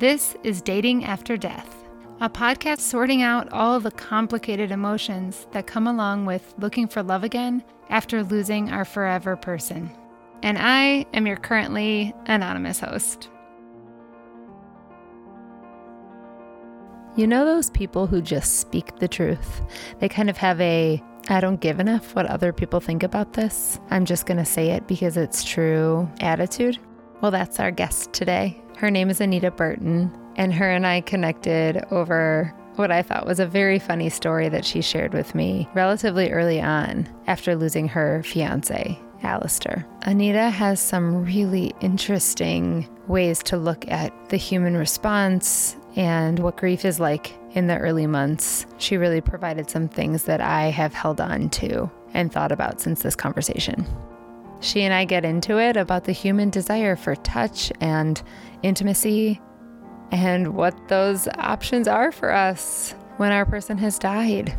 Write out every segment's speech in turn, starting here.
This is Dating After Death, a podcast sorting out all the complicated emotions that come along with looking for love again after losing our forever person. And I am your currently anonymous host. You know those people who just speak the truth? They kind of have a I don't give enough what other people think about this. I'm just going to say it because it's true attitude. Well, that's our guest today. Her name is Anita Burton, and her and I connected over what I thought was a very funny story that she shared with me relatively early on after losing her fiance, Alistair. Anita has some really interesting ways to look at the human response and what grief is like in the early months. She really provided some things that I have held on to and thought about since this conversation. She and I get into it about the human desire for touch and intimacy and what those options are for us when our person has died.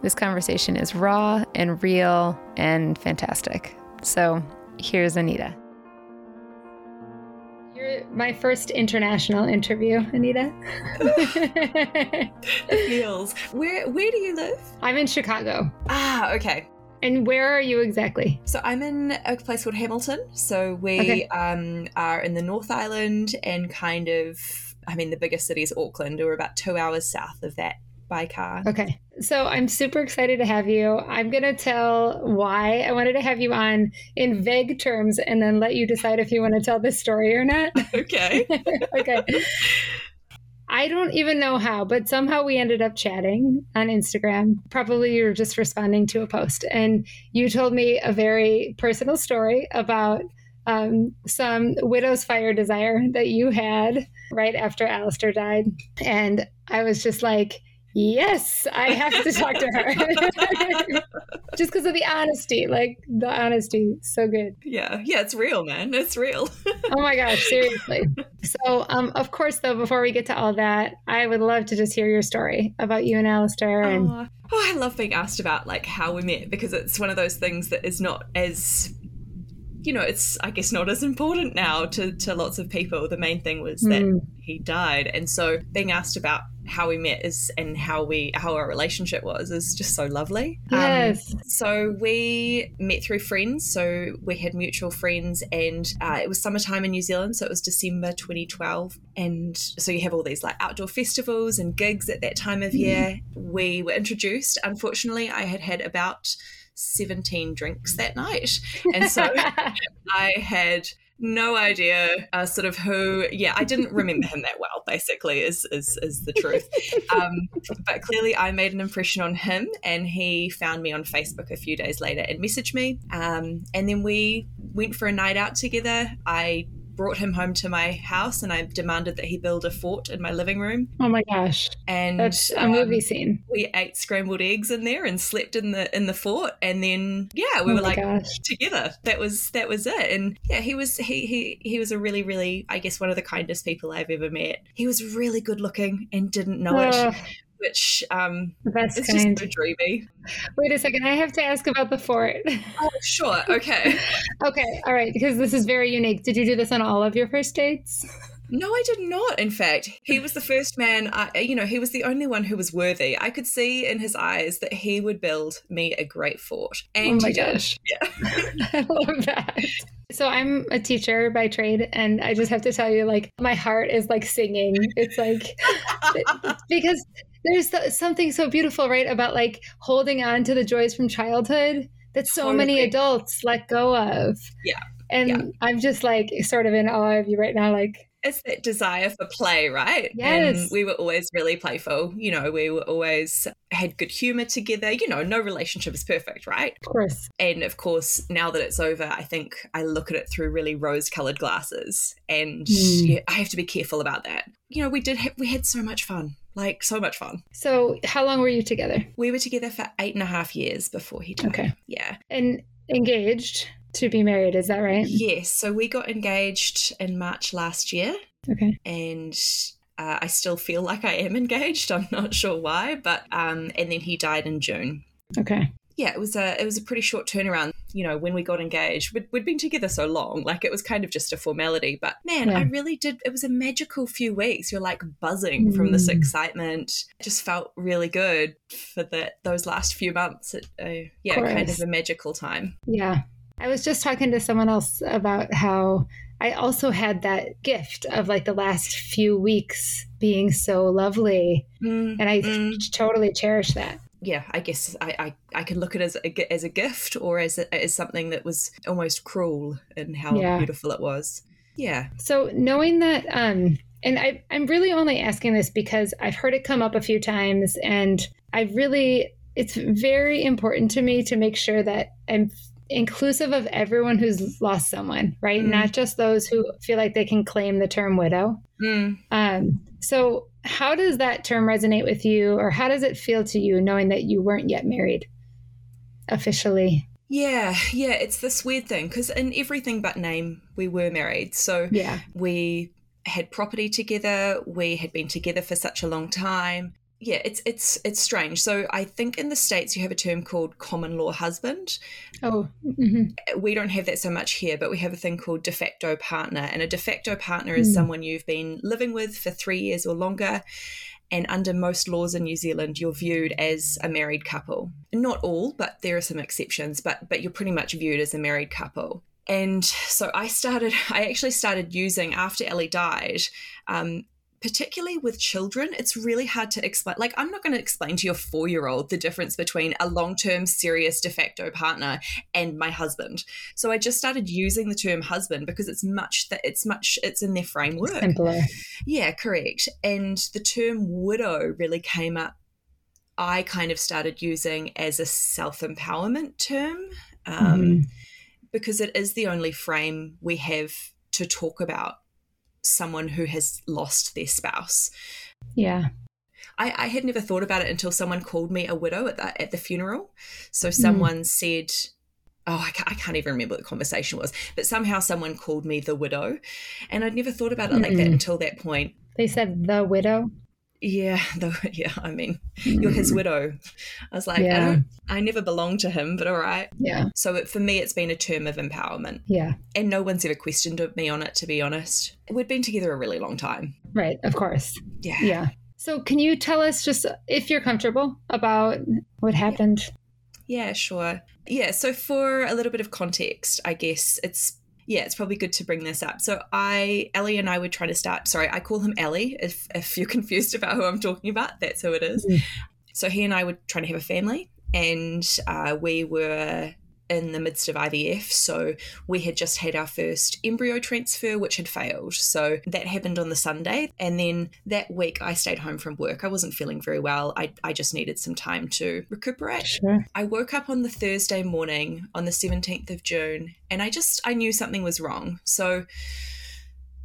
This conversation is raw and real and fantastic. So here's Anita. You're my first international interview, Anita. it feels. Where where do you live? I'm in Chicago. Ah, okay. And where are you exactly? So I'm in a place called Hamilton. So we okay. um, are in the North Island and kind of, I mean, the biggest city is Auckland. We're about two hours south of that by car. Okay. So I'm super excited to have you. I'm going to tell why I wanted to have you on in vague terms and then let you decide if you want to tell this story or not. Okay. okay. I don't even know how, but somehow we ended up chatting on Instagram. Probably you were just responding to a post. And you told me a very personal story about um, some widow's fire desire that you had right after Alistair died. And I was just like, yes, I have to talk to her. Just because of the honesty, like the honesty, so good. Yeah, yeah, it's real, man. It's real. oh my gosh, seriously. So, um, of course, though, before we get to all that, I would love to just hear your story about you and Alistair. And oh, oh I love being asked about like how we met because it's one of those things that is not as you know, it's I guess not as important now to to lots of people. The main thing was that mm. he died, and so being asked about how we met is and how we how our relationship was is just so lovely. Um, yes. Um, so we met through friends. So we had mutual friends, and uh, it was summertime in New Zealand, so it was December 2012, and so you have all these like outdoor festivals and gigs at that time of mm. year. We were introduced. Unfortunately, I had had about 17 drinks that night. And so I had no idea uh, sort of who yeah i didn't remember him that well basically is is, is the truth. Um, but clearly i made an impression on him and he found me on facebook a few days later and messaged me. Um, and then we went for a night out together. I brought him home to my house and I demanded that he build a fort in my living room. Oh my gosh. And that's a um, movie scene. We ate scrambled eggs in there and slept in the in the fort and then yeah, we oh were like gosh. together. That was that was it. And yeah, he was he he he was a really really I guess one of the kindest people I've ever met. He was really good looking and didn't know oh. it which um, it's kind. just so dreamy. Wait a second, I have to ask about the fort. Oh, sure. Okay. okay. All right. Because this is very unique. Did you do this on all of your first dates? No, I did not. In fact, he was the first man. I, you know, he was the only one who was worthy. I could see in his eyes that he would build me a great fort. And oh my gosh! Yeah, I love that. So I'm a teacher by trade, and I just have to tell you, like, my heart is like singing. It's like because there's something so beautiful, right, about like holding on to the joys from childhood that so totally. many adults let go of. Yeah. And yeah. I'm just like sort of in awe of you right now. Like, it's that desire for play, right? Yes. And we were always really playful. You know, we were always had good humor together. You know, no relationship is perfect, right? Of course. And of course, now that it's over, I think I look at it through really rose colored glasses. And mm. yeah, I have to be careful about that. You know, we did, have, we had so much fun like so much fun. So, how long were you together? We were together for eight and a half years before he died. Okay. Yeah. And engaged to be married, is that right? Yes. So, we got engaged in March last year. Okay. And uh, I still feel like I am engaged. I'm not sure why, but um, and then he died in June. Okay. Yeah, it was a it was a pretty short turnaround. You know, when we got engaged, we'd, we'd been together so long, like it was kind of just a formality. But man, Yeah. I really did. It was a magical few weeks. You're like buzzing from this Mm. excitement. It just felt really good for the those last few months. It, uh, yeah, kind course. of a magical time. Yeah. I was just talking to someone else about how I also had that gift of like the last few weeks being so lovely. Mm, And I Mm. totally cherish that. Yeah, I guess I, I, I can look at it as a, as a gift or as a, as something that was almost cruel in how Yeah. beautiful it was. Yeah. So knowing that, um, and I, I'm really only asking this because I've heard it come up a few times, and I really, it's very important to me to make sure that I'm inclusive of everyone who's lost someone, right? Mm. Not just those who feel like they can claim the term widow. Mm. Um, so, how does that term resonate with you, or how does it feel to you knowing that you weren't yet married officially? Yeah, yeah, it's this weird thing because in everything but name, we were married. So Yeah. we had property together. We had been together for such a long time. Yeah, it's it's it's strange. So I think in the states you have a term called common law husband. Oh, hmm We don't have that so much here, but we have a thing called de facto partner. And a de facto partner is Mm. someone you've been living with for three years or longer. And under most laws in New Zealand, you're viewed as a married couple. Not all, but there are some exceptions, but but you're pretty much viewed as a married couple. And so I started, I actually started using after Ellie died, um, particularly with children, it's really hard to explain. Like, I'm not going to explain to your four year old the difference between a long term, serious de facto partner and my husband. So I just started using the term husband because it's much that it's much, it's in their framework. simpler. Yeah, correct. And the term widow really came up. I kind of started using as a self empowerment term um, Mhm. because it is the only frame we have to talk about someone who has lost their spouse. Yeah. I, I had never thought about it until someone called me a widow at the, at the funeral. So someone said, Oh, I can't, I can't even remember what the conversation was, but somehow someone called me the widow. And I'd never thought about it like that Mm. until that point. They said the widow. Yeah, the, yeah. I mean, you're his hmm. widow. I was like, I don't, I never belonged to him, but all right. Yeah. So it, for me, it's been a term of empowerment, Yeah. and no one's ever questioned me on it. To be honest, we'd been together a really long time. Right. Of course. Yeah. Yeah. So, can you tell us just if you're comfortable about what happened? Yeah, sure. Yeah, so for a little bit of context, I guess it's yeah, it's probably good to bring this up. So I Ellie and I were trying to start sorry, I call him Ellie if if you're confused about who I'm talking about, that's who it is. Mm. So he and I were trying to have a family and uh, we were in the midst of IVF. So we had just had our first embryo transfer, which had failed. So that happened on the Sunday. And then that week I stayed home from work. I wasn't feeling very well. I, I just needed some time to recuperate. Sure. I woke up on the Thursday morning on the 17th of June and I just I knew something was wrong. So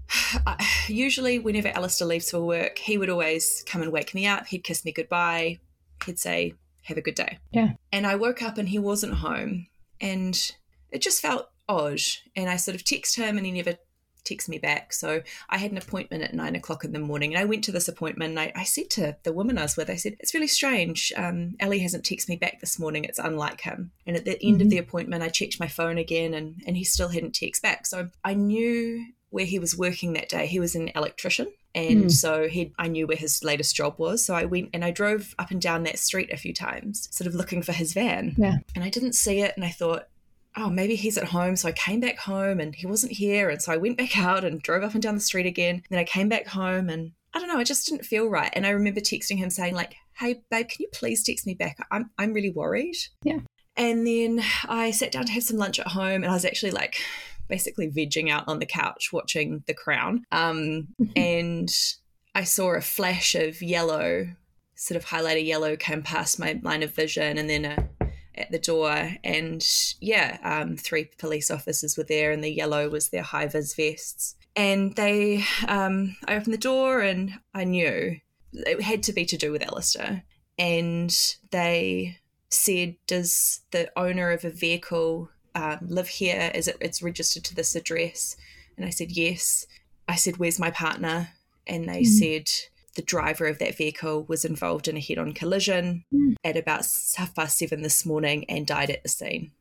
I, usually whenever Alistair leaves for work, he would always come and wake me up. He'd kiss me goodbye. He'd say, "Have a good day." Yeah. And I woke up and he wasn't home and it just felt odd. And I sort of text him and he never texts me back. So I had an appointment at nine o'clock in the morning and I went to this appointment and I, I said to the woman I was with, I said, it's really strange. Um, Ellie hasn't texted me back this morning. It's unlike him. And at the end of Mhm. the appointment, I checked my phone again and, and he still hadn't texted back. So I knew where he was working that day. He was an electrician. And Mm. so he, I knew where his latest job was. So I went and I drove up and down that street a few times, sort of looking for his van. Yeah. And I didn't see it. And I thought, oh, maybe he's at home. So I came back home and he wasn't here. And so I went back out and drove up and down the street again. And then I came back home and I don't know, I just didn't feel right. And I remember texting him saying, like, hey, babe, can you please text me back? I'm, I'm really worried. Yeah. And then I sat down to have some lunch at home and I was actually like basically vegging out on the couch watching The Crown. Um, and I saw a flash of yellow, sort of highlighter yellow, came past my line of vision, and then a, at the door, and yeah, um, three police officers were there, and the yellow was their high vis vests, and they, um, I opened the door, and I knew it had to be to do with Alistair, and they said, "Does the owner of a vehicle um, live here? Is it it's registered to this address?" And I said, "Yes." I said, "Where's my partner?" and they Mhm. said the driver of that vehicle was involved in a head on collision Mm. at about half past seven this morning and died at the scene.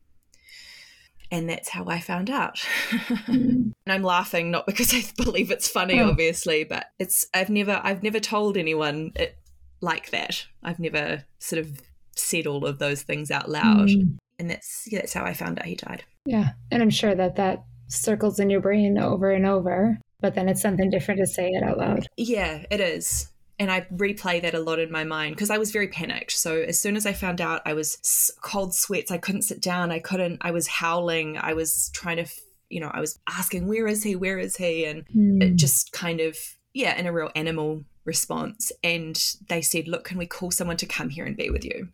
And that's how I found out. Mm. and I'm laughing not because I believe it's funny, Oh. obviously, but it's I've never I've never told anyone it like that. I've never sort of said all of those things out loud, Mm. And that's that's how I found out he died. Yeah. And I'm sure that that circles in your brain over and over, but then it's something different to say it out loud. Yeah, it is. And I replay that a lot in my mind because I was very panicked. So as soon as I found out, I was cold sweats. I couldn't sit down. I couldn't. I was howling. I was trying to, you know, I was asking, "Where is he? Where is he?" And it Mm. just kind of, yeah, in a real animal response. And they said, "Look, can we call someone to come here and be with you?"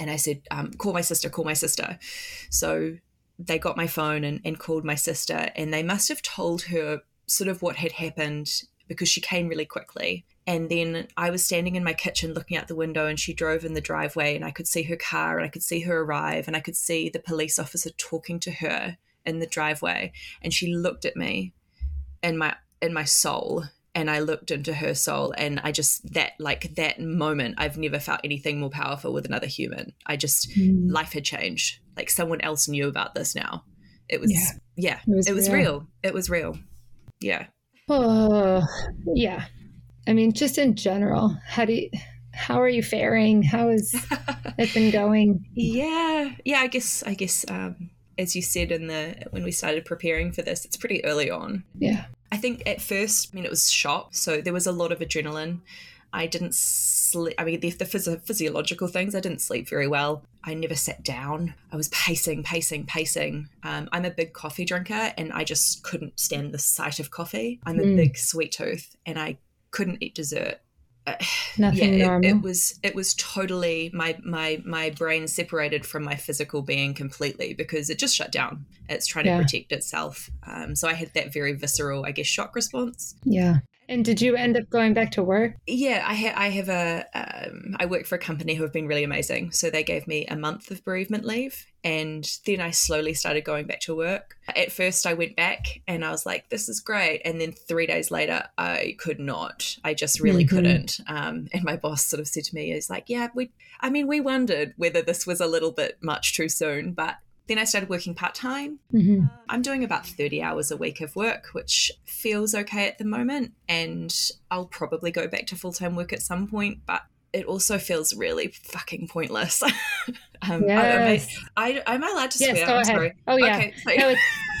And I said, um, "Call my sister. Call my sister." So they got my phone and, and called my sister, and they must have told her sort of what had happened because she came really quickly. And then I was standing in my kitchen looking out the window, and she drove in the driveway, and I could see her car, and I could see her arrive, and I could see the police officer talking to her in the driveway. And she looked at me in my in my soul, and I looked into her soul, and I just that like that moment, I've never felt anything more powerful with another human. I just Mm. life had changed. Like someone else knew about this now. It was Yeah. yeah, It was it was real. real. It was real. Yeah. Oh, yeah. I mean, just in general, how do you, how are you faring? How has it been going? Yeah, yeah. I guess. I guess. Um, as you said in the when we started preparing for this, it's pretty early on. Yeah. I think at first, I mean, it was shock, so there was a lot of adrenaline. I didn't sleep. I mean, the, the physio- physiological things, I didn't sleep very well. I never sat down. I was pacing, pacing, pacing. Um, I'm a big coffee drinker, and I just couldn't stand the sight of coffee. I'm a Mm. big sweet tooth, and I couldn't eat dessert. Nothing yeah, normal. it, it was it was totally my my my brain separated from my physical being completely because it just shut down. It's trying Yeah. to protect itself. Um, so I had that very visceral, I guess, shock response. yeah. And did you end up going back to work? Yeah, I, ha- I have a um, I work for a company who have been really amazing. So they gave me a month of bereavement leave, and then I slowly started going back to work. At first, I went back and I was like, "This is great," and then three days later, I could not. I just really Mhm. couldn't. Um, and my boss sort of said to me, "Is like, yeah, we. I mean, we wondered whether this was a little bit much too soon, but." Then I started working part time Mm-hmm. I'm doing about 30 hours a week of work, which feels okay at the moment. And I'll probably go back to full time work at some point, but it also feels really fucking pointless. um, Yes. I, I, am I allowed to Yes, swear? go I'm ahead. sorry. Oh, yeah. Okay, so, No,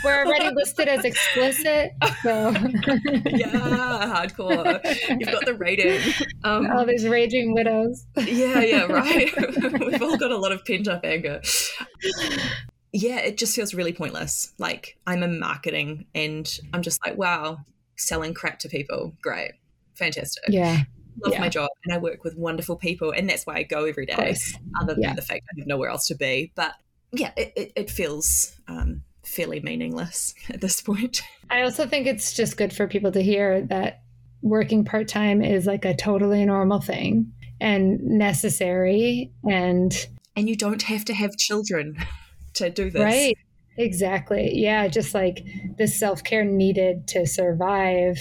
we're already listed as explicit. So yeah, hardcore. You've got the rating. Um, all these raging widows. yeah, yeah, right. We've all got a lot of pent up anger. Yeah, it just feels really pointless. Like I'm in marketing and I'm just like, wow, selling crap to people. Great. Fantastic. Yeah, Love yeah. my job and I work with wonderful people and that's why I go every day, other than Yeah. the fact I have nowhere else to be. But yeah, it, it, it feels um, fairly meaningless at this point. I also think it's just good for people to hear that working part time is like a totally normal thing and necessary and And you don't have to have children to do this. right. Exactly. Yeah, just like the self care needed to survive.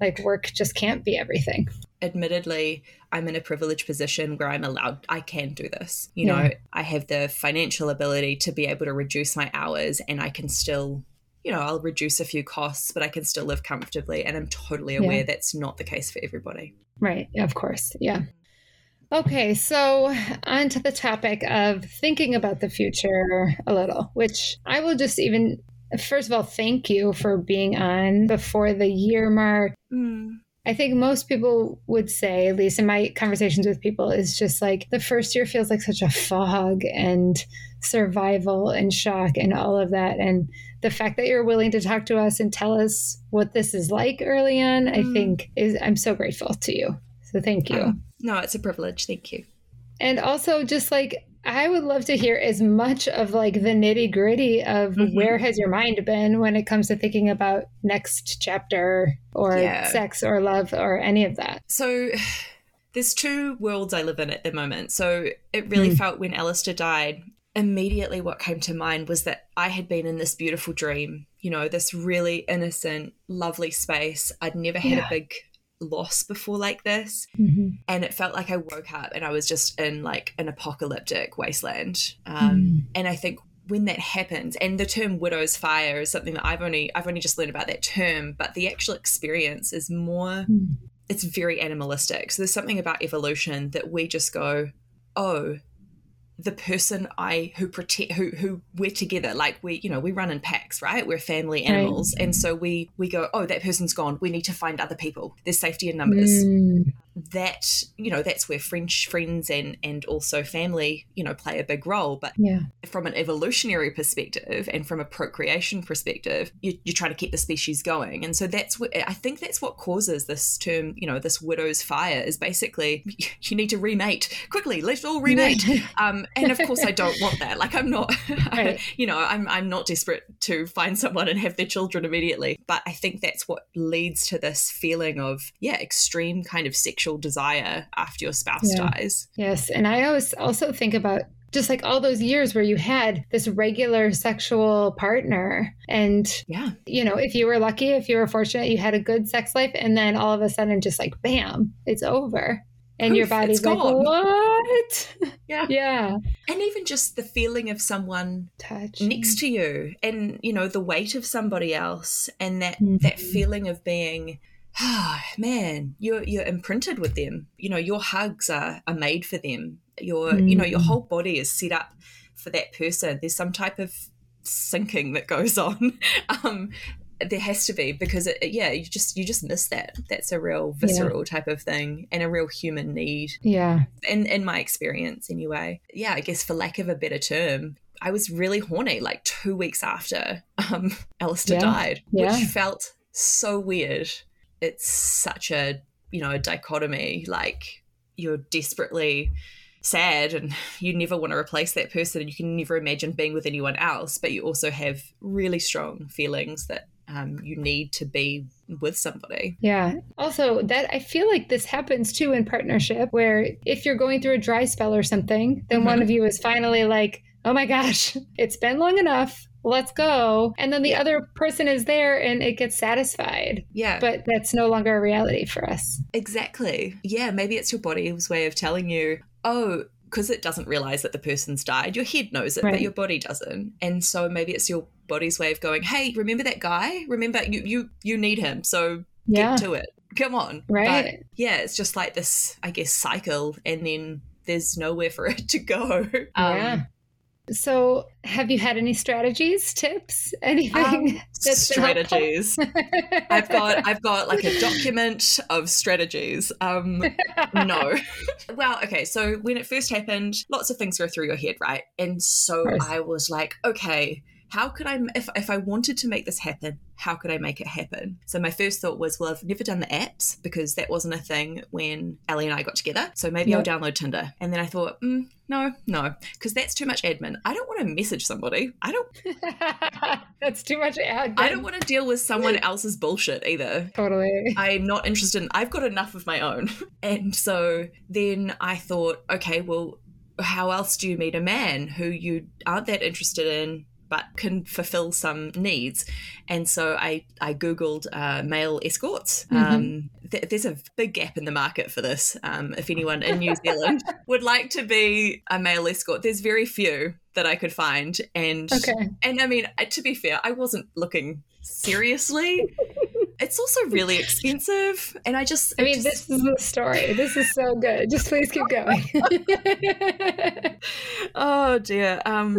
Like work just can't be everything. admittedly i'm in a privileged position where i'm allowed i can do this you Yeah. know i have the financial ability to be able to reduce my hours and i can still you know i'll reduce a few costs but i can still live comfortably and i'm totally aware Yeah. that's not the case for everybody Right. Of course. Yeah. Okay. So, on to the topic of thinking about the future a little, which I will just even, first of all, thank you for being on before the year mark. I think most people would say, at least in my conversations with people, is just like the first year feels like such a fog and survival and shock and all of that. And the fact that you're willing to talk to us and tell us what this is like early on, I Mm. think is I'm so grateful to you. So thank you. Oh, no it's a privilege thank you And also just like I would love to hear as much of like the nitty gritty of Mhm. where has your mind been when it comes to thinking about next chapter or Yeah. sex or love or any of that. so there's two worlds i live in at the moment so it really Mm. felt when alistair died immediately what came to mind was that i had been in this beautiful dream you know this really innocent lovely space i'd never had Yeah. a big loss before like this. Mm-hmm. And it felt like I woke up and I was just in like an apocalyptic wasteland. Um, Mm. And I think when that happens, and the term widow's fire is something that I've only I've only just learned about that term, but the actual experience is more Mm. it's very animalistic. So there's something about evolution that we just go, oh, the person I who protect who who we're together, like we you know we run in packs, right? We're family Right. animals, and so we we go, oh, that person's gone. We need to find other people. There's safety in numbers. Mm. That you know that's where French friends and and also family you know play a big role. But Yeah. from an evolutionary perspective and from a procreation perspective, you, you're trying to keep the species going. And so that's what I think that's what causes this term, you know, this widow's fire is basically you need to remate quickly. Let's all remate. Um, and of course, I don't want that. Like, I'm not, Right. you know, I'm I'm not desperate to find someone and have their children immediately. But I think that's what leads to this feeling of yeah, extreme kind of sexual desire after your spouse Yeah. dies. Yes. And I always also think about just like all those years where you had this regular sexual partner. And, Yeah, you know, if you were lucky, if you were fortunate, you had a good sex life. And then all of a sudden, just like, bam, it's over. And your Poof, body's like, gone. what? yeah, yeah. and even just the feeling of someone Touch. next to you and you know the weight of somebody else and that Mhm. that feeling of being man you're you're imprinted with them you know your hugs are, are made for them your you know your Mm. whole body is set up for that person there's some type of syncing that goes on um there has to be because it, yeah you just you just miss that that's a real Yeah. visceral type of thing and a real human need Yeah. in in my experience anyway yeah i guess for lack of a better term i was really horny like two weeks after um alistair Yeah. died Yeah. which felt so weird it's such a you know a dichotomy like you're desperately sad and you never want to replace that person and you can never imagine being with anyone else but you also have really strong feelings that um, you need to be with somebody Yeah. Also, that I feel like this happens too in partnership, where if you're going through a dry spell or something, then one Mhm. of you is finally like, oh my gosh, it's been long enough. Let's go. And then the other person is there and it gets satisfied. yeah But that's no longer a reality for us. Exactly. Yeah, maybe it's your body's way of telling you, oh, because it doesn't realize that the person's died. Your head knows it, Right. but your body doesn't. And so maybe it's your body's way of going, hey, remember that guy? Remember you you you need him, so Yeah. get to it. Come on. Right. But yeah, it's just like this, I guess, cycle, and then there's nowhere for it to go. Um, yeah. So, have you had any strategies, tips, anything? um, that's been helpful? strategies. I've got I've got like a document of strategies. Um no. well, okay, so when it first happened, lots of things go through your head, right? And so. I was like, okay, how could I if if I wanted to make this happen, how could I make it happen? So my first thought was, well, I've never done the apps because that wasn't a thing when Ellie and I got together. So maybe I'll download Tinder. And then I thought, mm, no, no, because that's too much admin. I don't want to message somebody. I don't that's too much ad. I don't want to deal with someone else's bullshit either. Totally. I'm not interested in I've got enough of my own. And so then I thought, okay, well, how else do you meet a man who you aren't that interested in but can fulfill some needs? And so I, I Googled uh, male escorts. Um, th- there's a big gap in the market for this. Um, if anyone in New Zealand would like to be a male escort, there's very few that I could find. And Okay. and I mean, to be fair, I wasn't looking seriously. it's also really expensive, and I just, I mean, just- this is the story. This is so good. Just please keep going. oh dear. Um,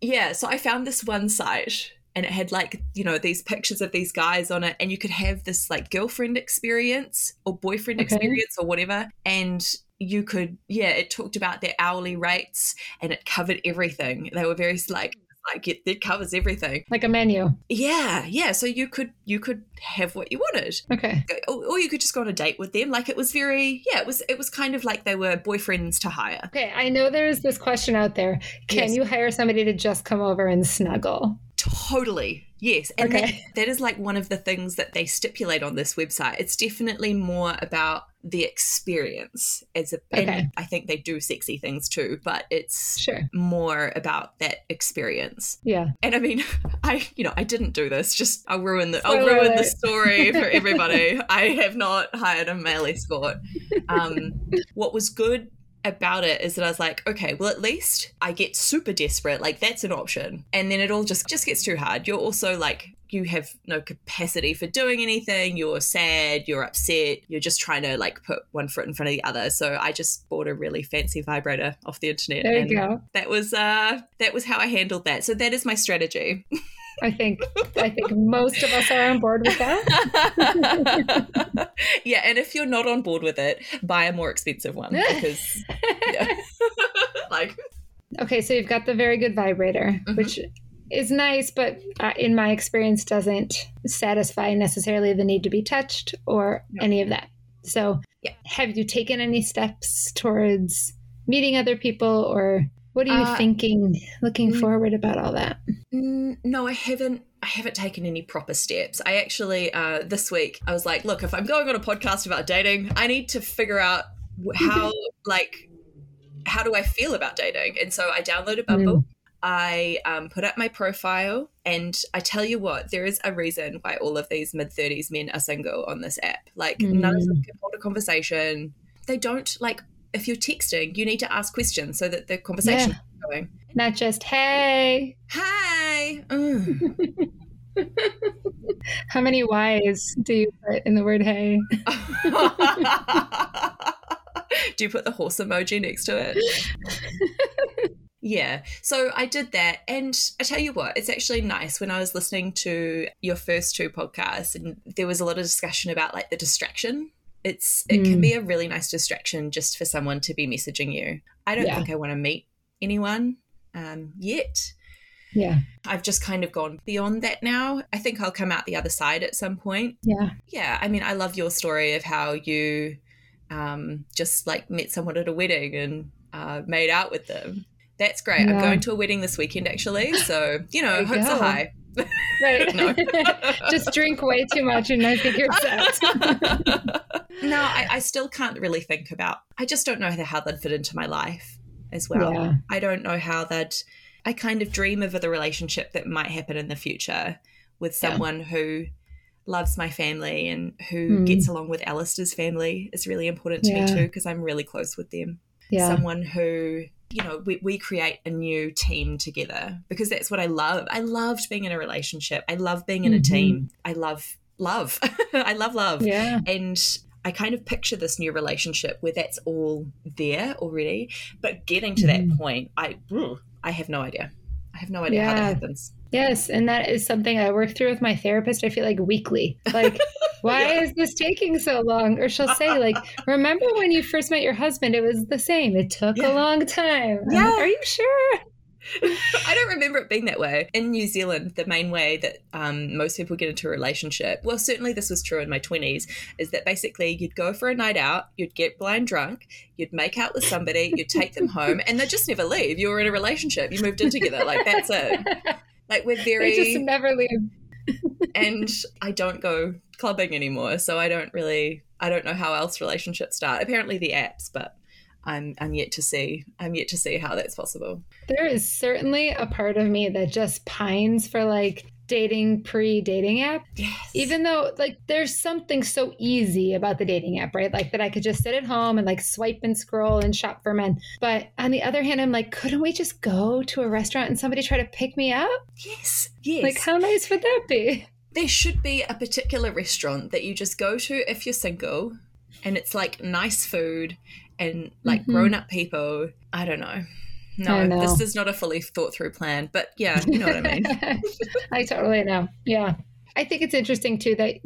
yeah. So I found this one site, and it had like you know these pictures of these guys on it, and you could have this like girlfriend experience or boyfriend Okay. experience or whatever, and you could yeah, it talked about their hourly rates, and it covered everything. They were very like like it, it covers everything. like a menu. Yeah, yeah. So you could you could have what you wanted, Okay. or, or you could just go on a date with them. Like it was very yeah. It was it was kind of like they were boyfriends to hire. Okay. I know there's this question out there. Can Yes. you hire somebody to just come over and snuggle? Totally. Yes. And that, that is like one of the things that they stipulate on this website. It's definitely more about the experience as a and Okay. I think they do sexy things too, but it's Sure. more about that experience. Yeah. And I mean, I you know, I didn't do this. Just I'll ruin the I'll Spoiler ruin the story for everybody. I have not hired a male escort. Um, what was good about it is that I was like, okay, well at least I get super desperate. Like that's an option. And then it all just just gets too hard. You're also like you have no capacity for doing anything. You're sad, you're upset, you're just trying to like put one foot in front of the other. So I just bought a really fancy vibrator off the internet. There you and go. That was uh that was how I handled that. So that is my strategy. I think I think most of us are on board with that. yeah, and if you're not on board with it, buy a more expensive one because yeah. like Okay, so you've got the very good vibrator, Mhm. which is nice, but uh, in my experience, doesn't satisfy necessarily the need to be touched or No. any of that. So, Yeah. have you taken any steps towards meeting other people, or what are you Uh, thinking, looking mm. forward about all that? Mm, no, I haven't. I haven't taken any proper steps. I actually uh, this week I was like, look, if I'm going on a podcast about dating, I need to figure out how like how do I feel about dating. And so I downloaded Bumble. I um, put up my profile, and I tell you what, there is a reason why all of these mid thirties men are single on this app. Like none of them can hold a conversation. They don't like. If you're texting, you need to ask questions so that the conversation Yeah. is going. Not just, hey, Hi. Mm. how many Y's do you put in the word hey? Do you put the horse emoji next to it? yeah. So I did that. And I tell you what, it's actually nice when I was listening to your first two podcasts and there was a lot of discussion about like the distraction. It's it can Mm. be a really nice distraction just for someone to be messaging you. I don't Yeah. think I want to meet anyone um, yet. Yeah, I've just kind of gone beyond that now. I think I'll come out the other side at some point yeah, yeah i mean i love your story of how you um, just like met someone at a wedding and uh, made out with them that's great i'm going to a wedding this weekend actually so you know you hopes are high right. No. just drink way too much and I think you're set. no I, I still can't really think about i just don't know how, they'd fit into my life as well Yeah. i don't know how that i kind of dream of the relationship that might happen in the future with Yeah. someone who loves my family and who Mm. gets along with Alistair's family is really important to Yeah. me too because I'm really close with them. Yeah. Someone who, you know, we, we create a new team together because that's what I love. I loved being in a relationship. I love being in a Mhm. team. I love love. I love love. Yeah. And I kind of picture this new relationship where that's all there already. But getting to that Mhm. point, I I have no idea. I have no idea how that happens. Yes. And that is something I work through with my therapist, I feel like weekly. Like, why Yeah. is this taking so long? Or she'll say, like, remember when you first met your husband? It was the same. It took Yeah. a long time. Yeah. like, Are you sure? I don't remember it being that way. In New Zealand, the main way that um, most people get into a relationship, well, certainly this was true in my 20s, is that basically you'd go for a night out, you'd get blind drunk, you'd make out with somebody, you'd take them home, and they'd just never leave. You were in a relationship, you moved in together. Like, that's it. Like, we're They very. just never leave. And I don't go clubbing anymore, so I don't really. I don't know how else relationships start. Apparently, the apps, but. I'm, I'm yet to see I'm yet to see how that's possible. There is certainly a part of me that just pines for like dating pre dating app. Yes. Even though like there's something so easy about the dating app, right? Like that I could just sit at home and like swipe and scroll and shop for men. But on the other hand, I'm like, couldn't we just go to a restaurant and somebody try to pick me up? yes, yes. Like how nice would that be? there should be a particular restaurant that you just go to if you're single and it's like nice food and like Mhm. grown up people. I don't know. No, this is not a fully thought through plan, but yeah, you know what I mean. I totally know. Yeah. I think it's interesting too that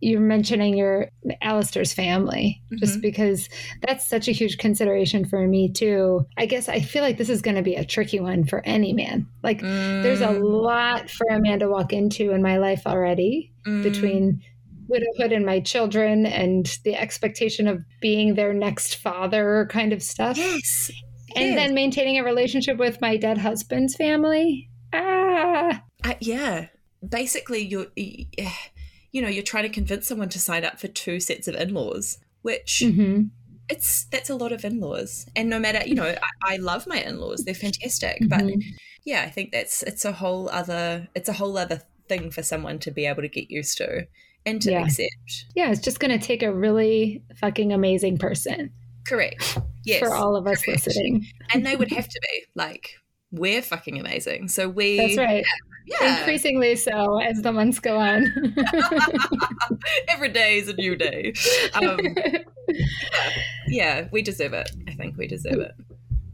you're mentioning your Alistair's family, just Mhm. because that's such a huge consideration for me too. I guess I feel like this is going to be a tricky one for any man. Like there's a Mm, lot for a man to walk into in my life already mm, between widowhood and my children and the expectation of being their next father kind of stuff. yes, And then maintaining a relationship with my dead husband's family. Ah, I, yeah, basically you're you know you're trying to convince someone to sign up for two sets of in-laws which Mm-hmm. it's that's a lot of in-laws. And no matter you know i, I love my in-laws. They're fantastic. But Mhm. yeah i think that's it's a whole other it's a whole other thing for someone to be able to get used to and to Yeah. accept. Yeah, it's just going to take a really fucking amazing person. Correct yes for all of us correct. listening. and they would have to be like we're fucking amazing so we That's right. yeah Increasingly so as the months go on. every day is a new day um yeah we deserve it i think we deserve it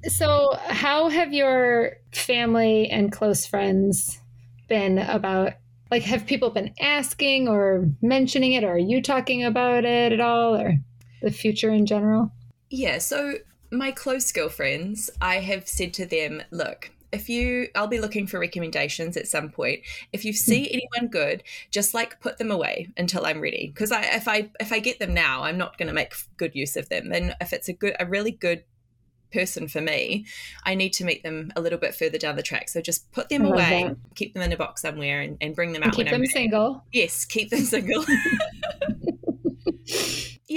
so, how have your family and close friends been about? Like, have people been asking or mentioning it, or are you talking about it at all, or the future in general? Yeah, so my close girlfriends, I have said to them, look, if you I'll be looking for recommendations at some point. If you see hmm. anyone good, just like put them away until I'm ready. Because I if I if I get them now, I'm not going to make good use of them. And if it's a good a really good person for me, I need to meet them a little bit further down the track. So just put them uh-huh. away, that. keep them in a box somewhere, and, and bring them And out keep when I'm them ready. single. Yes, keep them single.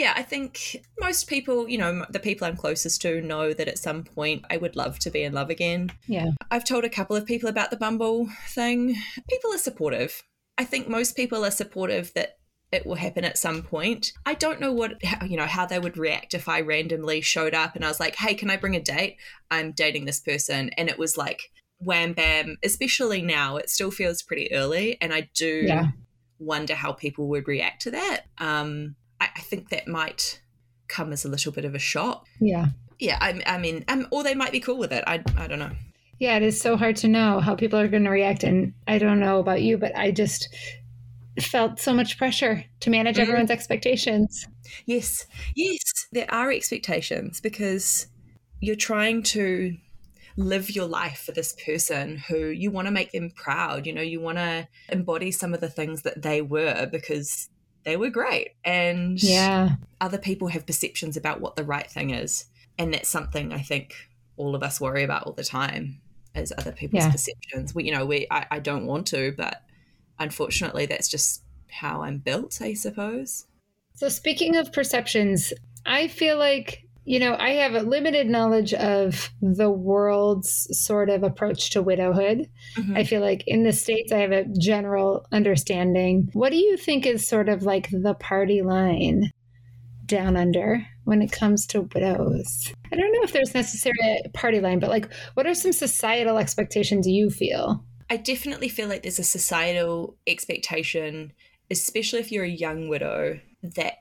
yeah, I think most people, you know, the people I'm closest to know that at some point I would love to be in love again. Yeah. I've told a couple of people about the Bumble thing. People are supportive. I think most people are supportive that it will happen at some point. I don't know what you know how they would react if I randomly showed up and I was like, "Hey, can I bring a date? I'm dating this person." And it was like wham bam, especially now, it still feels pretty early and I do Yeah. wonder how people would react to that. Um, I, I think that might come as a little bit of a shock. Yeah. Yeah, I, I mean, um, or they might be cool with it. I, I don't know. Yeah, it is so hard to know how people are going to react. And I don't know about you, but I just felt so much pressure to manage Mhm. everyone's expectations. Yes, yes, there are expectations because you're trying to live your life for this person who you want to make them proud. You know, you want to embody some of the things that they were because they were great. And Yeah. other people have perceptions about what the right thing is. And that's something I think all of us worry about all the time is other people's Yeah. perceptions. We, you know, we, I, I don't want to, but unfortunately that's just how I'm built, I suppose. So, speaking of perceptions, I feel like, you know, I have a limited knowledge of the world's sort of approach to widowhood. Mhm. I feel like in the States, I have a general understanding. What do you think is sort of like the party line down under when it comes to widows? I don't know if there's necessarily a party line, but like, what are some societal expectations you feel? I definitely feel like there's a societal expectation, especially if you're a young widow, that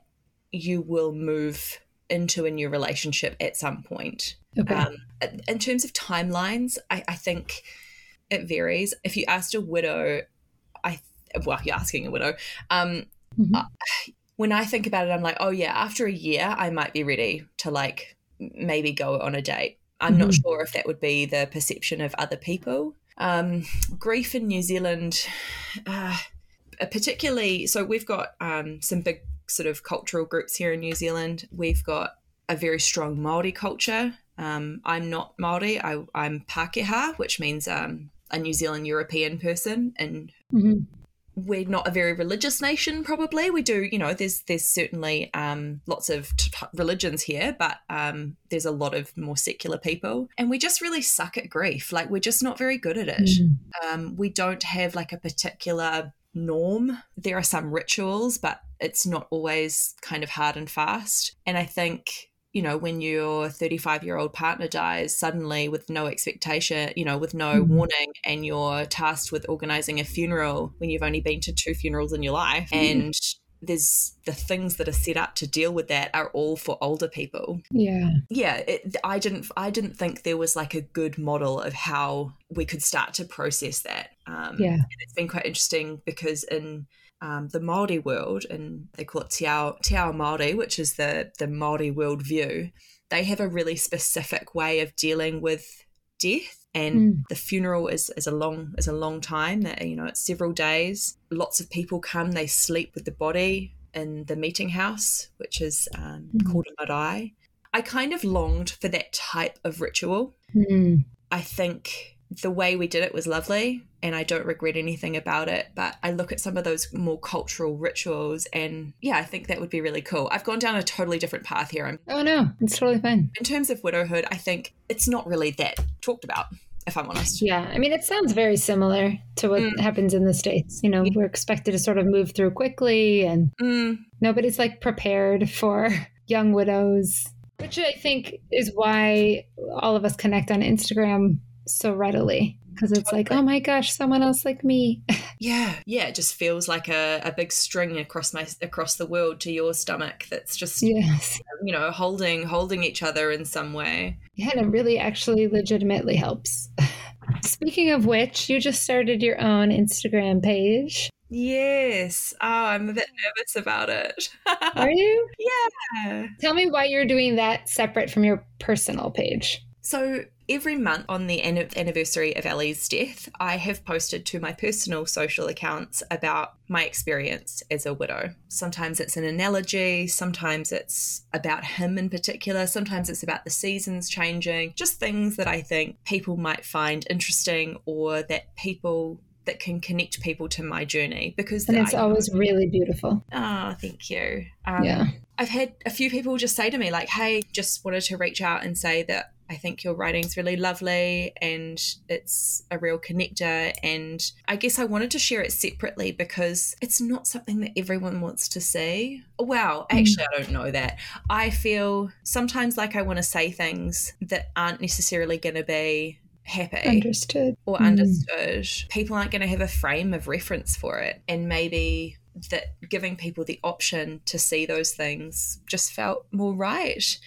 you will move into a new relationship at some point. Okay. Um, in terms of timelines, I, I think it varies. If you asked a widow, I well, you're asking a widow. Um, Mhm. when I think about it, I'm like, oh yeah, after a year, I might be ready to like maybe go on a date. I'm not sure if that would be the perception of other people. Um, grief in New Zealand, uh, particularly, so we've got um, some big sort of cultural groups here in New Zealand. We've got a very strong Maori culture. Um, I'm not Maori. I, I'm Pākehā, which means um, a New Zealand European person, and Mhm. we're not a very religious nation. Probably we do. You know, there's there's certainly um, lots of t- t- religions here, but um, there's a lot of more secular people, and we just really suck at grief. Like we're just not very good at it Mhm. um, we don't have like a particular norm. There are some rituals, but it's not always kind of hard and fast. And I think, you know, when your 35 year old partner dies suddenly with no expectation, you know, with no Mhm. warning, and you're tasked with organizing a funeral when you've only been to two funerals in your life, and there's the things that are set up to deal with that are all for older people Yeah. yeah it, i didn't i didn't think there was like a good model of how we could start to process that um Yeah. and it's been quite interesting because in um, the Maori world, and they call it Te Ao, Te Ao Māori, which is the the Maori world view. They have a really specific way of dealing with death, and Mm. the funeral is, is a long is a long time. That you know, it's several days. Lots of people come. They sleep with the body in the meeting house, which is um, Mhm. called a marae. I kind of longed for that type of ritual. Mm. I think the way we did it was lovely and I don't regret anything about it. But I look at some of those more cultural rituals and yeah, I think that would be really cool. I've gone down a totally different path here. I'm, Oh no, it's totally fine. in terms of widowhood, I think it's not really that talked about, if I'm honest. Yeah, I mean, it sounds very similar to what Mm. happens in the States. You know, we're expected to sort of move through quickly, and Mm, nobody's like prepared for young widows, which I think is why all of us connect on Instagram so readily. Mm, because it's like, oh my gosh, someone else like me. yeah, yeah, it just feels like a, a big string across my across the world to your stomach. That's just yes. you know holding holding each other in some way. Yeah, and it really actually legitimately helps. Speaking of which, you just started your own Instagram page. Yes. Oh, I'm a bit nervous about it. Are you? yeah. Tell me why you're doing that separate from your personal page. So every month on the anniversary of Ellie's death, I have posted to my personal social accounts about my experience as a widow. Sometimes it's an analogy, sometimes it's about him in particular, sometimes it's about the seasons changing, just things that I think people might find interesting or that people that can connect people to my journey because And it's I- always really beautiful. Oh, thank you. Um, Yeah. I've had a few people just say to me, like, hey, just wanted to reach out and say that I think your writing's really lovely and it's a real connector. And I guess I wanted to share it separately because it's not something that everyone wants to see. Wow, actually, I don't know that. I feel sometimes like I want to say things that aren't necessarily going to be happy Understood. or Mm. understood. People aren't going to have a frame of reference for it. And maybe that giving people the option to see those things just felt more right.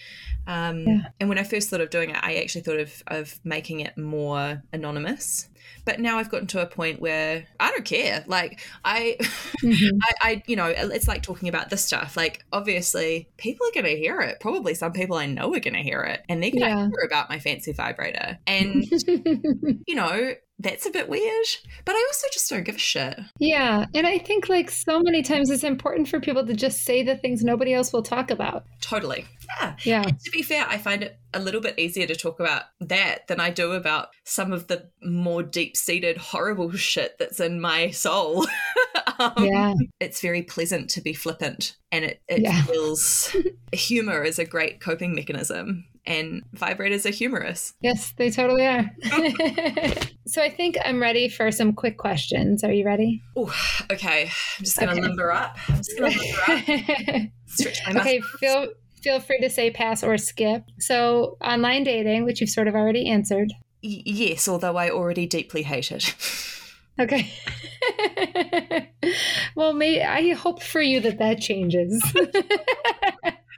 Um, Yeah. And when I first thought of doing it, I actually thought of, of making it more anonymous. But now I've gotten to a point where I don't care. Like I, Mhm. I, I, you know, it's like talking about this stuff. Like, obviously, people are going to hear it. Probably some people I know are going to hear it, and they're going to Yeah. hear about my fancy vibrator. And you know, that's a bit weird. But I also just don't give a shit. yeah. And I think, like, so many times it's important for people to just say the things nobody else will talk about. Totally. Yeah. Yeah. To be fair, I find it a little bit easier to talk about that than I do about some of the more deep seated, horrible shit that's in my soul. um, Yeah. It's very pleasant to be flippant, and it, it Yeah. feels humor is a great coping mechanism, and vibrators are humorous. Yes, they totally are. so I think I'm ready for some quick questions. Are you ready? Oh, okay. I'm just going to Okay. limber up. I'm just going to limber up. Okay, feel feel free to say pass or skip. So online dating, which you've sort of already answered. Y- yes, although I already deeply hate it. Okay. well, may I hope for you that that changes.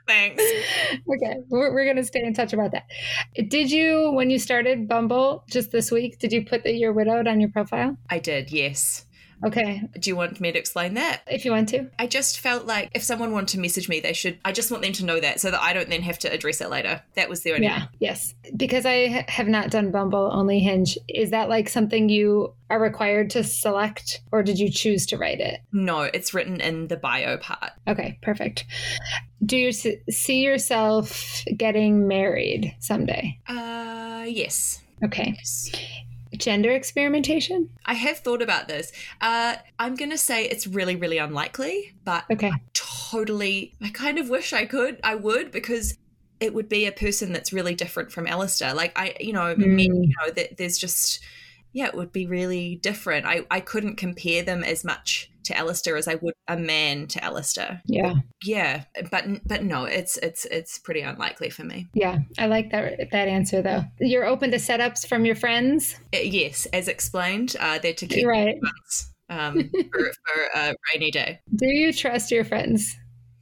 Thanks. okay, we're, we're going to stay in touch about that. Did you, when you started Bumble just this week, did you put that you're widowed on your profile? I did, yes. Okay, Do you want me to explain that? if you want to. I just felt like if someone wanted to message me, they should. I just want them to know that so that I don't then have to address it later. That was the only. Yeah, yes. Because I have not done Bumble, only Hinge. Is that like something you are required to select, or did you choose to write it? No, it's written in the bio part. Okay, perfect. Do you see yourself getting married someday? Uh, yes. Okay. Yes. Gender experimentation? I have thought about this. Uh, I'm going to say it's really, really unlikely, but Okay. totally, I kind of wish I could, I would, because it would be a person that's really different from Alistair. Like, I, you know, me, Mm. you know, that there's just, yeah, it would be really different. I, I couldn't compare them as much to Alistair as I would a man to Alistair. Yeah. Yeah, but but no, it's it's it's pretty unlikely for me. Yeah. I like that that answer though. You're open to setups from your friends? Uh, yes, as explained, uh, they're to keep Right. funds um, for, for a rainy day. Do you trust your friends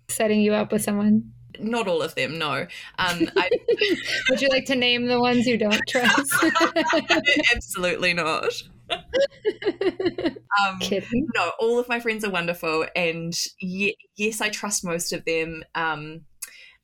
setting you up with someone? Not all of them, no. Um, I, Would you like to name the ones you don't trust? absolutely not. Um, no, all of my friends are wonderful, and ye- yes, I trust most of them. Um,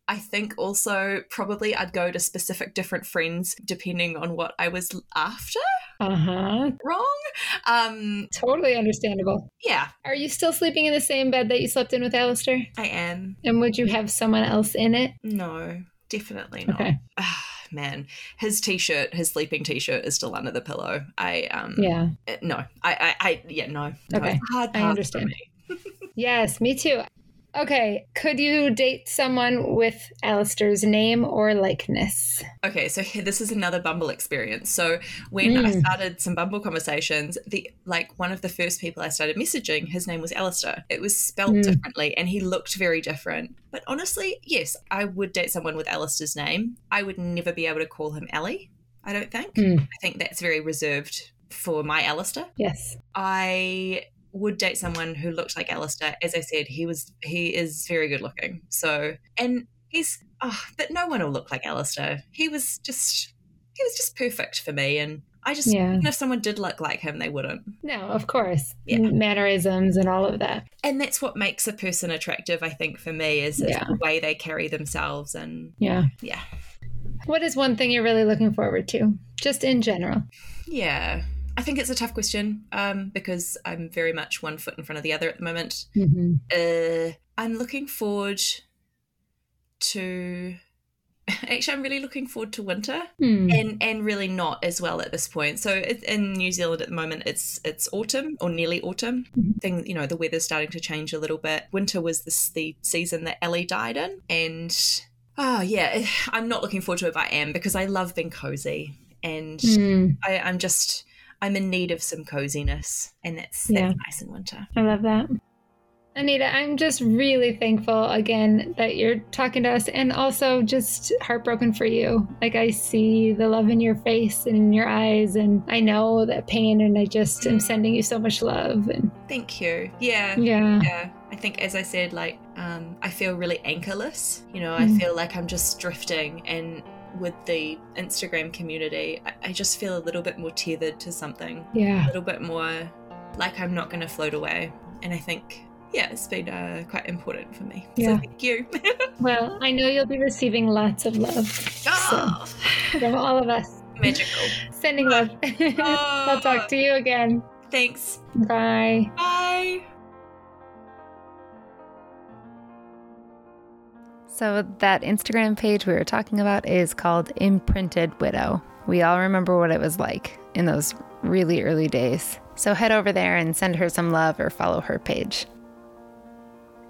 I think also probably I'd go to specific different friends depending on what I was after. Uh huh. Wrong. Um, Totally understandable. yeah, Are you still sleeping in the same bed that you slept in with Alistair? I am. And would you have someone else in it? No, definitely not. Okay. Man, his t-shirt, his sleeping t-shirt is still under the pillow. I um Yeah. uh, no, I I, I yeah no. no Okay. a hard I understand. me. Yes, me too. Okay. Could you date someone with Alistair's name or likeness? Okay, so here, this is another Bumble experience. So when I Mm. started some Bumble conversations, the like one of the first people I started messaging, his name was Alistair. It was spelled Mm. differently, and he looked very different. But honestly, yes, I would date someone with Alistair's name. I would never be able to call him Ellie. I don't think. Mm. I think that's very reserved for my Alistair. Yes. I would date someone who looked like Alistair. As I said, he was he is very good looking. So and he's oh, but no one will look like Alistair. He was just he was just perfect for me and I just Yeah. even if someone did look like him, they wouldn't. No, of course. Yeah. Mannerisms and all of that. And that's what makes a person attractive, I think, for me, is, is Yeah. the way they carry themselves and Yeah. yeah. What is one thing you're really looking forward to? Just in general. Yeah. I think it's a tough question um, because I'm very much one foot in front of the other at the moment. Mm-hmm. Uh, I'm looking forward to. Actually, I'm really looking forward to winter, Hmm. and and really not as well at this point. So in New Zealand at the moment, it's it's autumn or nearly autumn. Mhm. Thing you know, the weather's starting to change a little bit. Winter was this the season that Ellie died in, and oh yeah, I'm not looking forward to it. But I am because I love being cozy, and Hmm. I, I'm just I'm in need of some coziness, and that's Yeah. that's nice in winter. I love that. Anita, I'm just really thankful again that you're talking to us and also just heartbroken for you. Like, I see the love in your face and in your eyes, and I know that pain, and I just am sending you so much love. And Thank you. Yeah. yeah, Yeah, I think as I said, like um, I feel really anchorless. You know, I Mm. feel like I'm just drifting, and with the Instagram community, I, I just feel a little bit more tethered to something, Yeah. a little bit more like I'm not going to float away. And I think, yeah, it's been uh, quite important for me. Yeah. So thank you. Well, I know you'll be receiving lots of love oh, from all of us. magical. Sending love. I'll talk to you again. Thanks. Bye. Bye. So, that Instagram page we were talking about is called Imprinted Widow. We all remember what it was like in those really early days. So, head over there and send her some love or follow her page.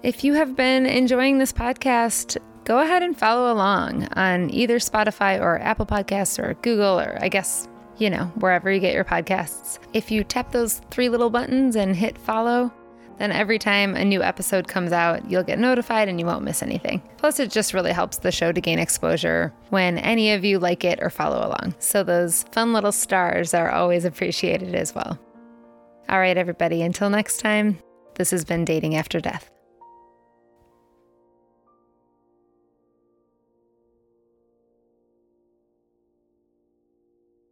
If you have been enjoying this podcast, go ahead and follow along on either Spotify or Apple Podcasts or Google or I guess, you know, wherever you get your podcasts. If you tap those three little buttons and hit follow, then every time a new episode comes out, you'll get notified and you won't miss anything. Plus, it just really helps the show to gain exposure when any of you like it or follow along. So, those fun little stars are always appreciated as well. All right, everybody, until next time, this has been Dating After Death.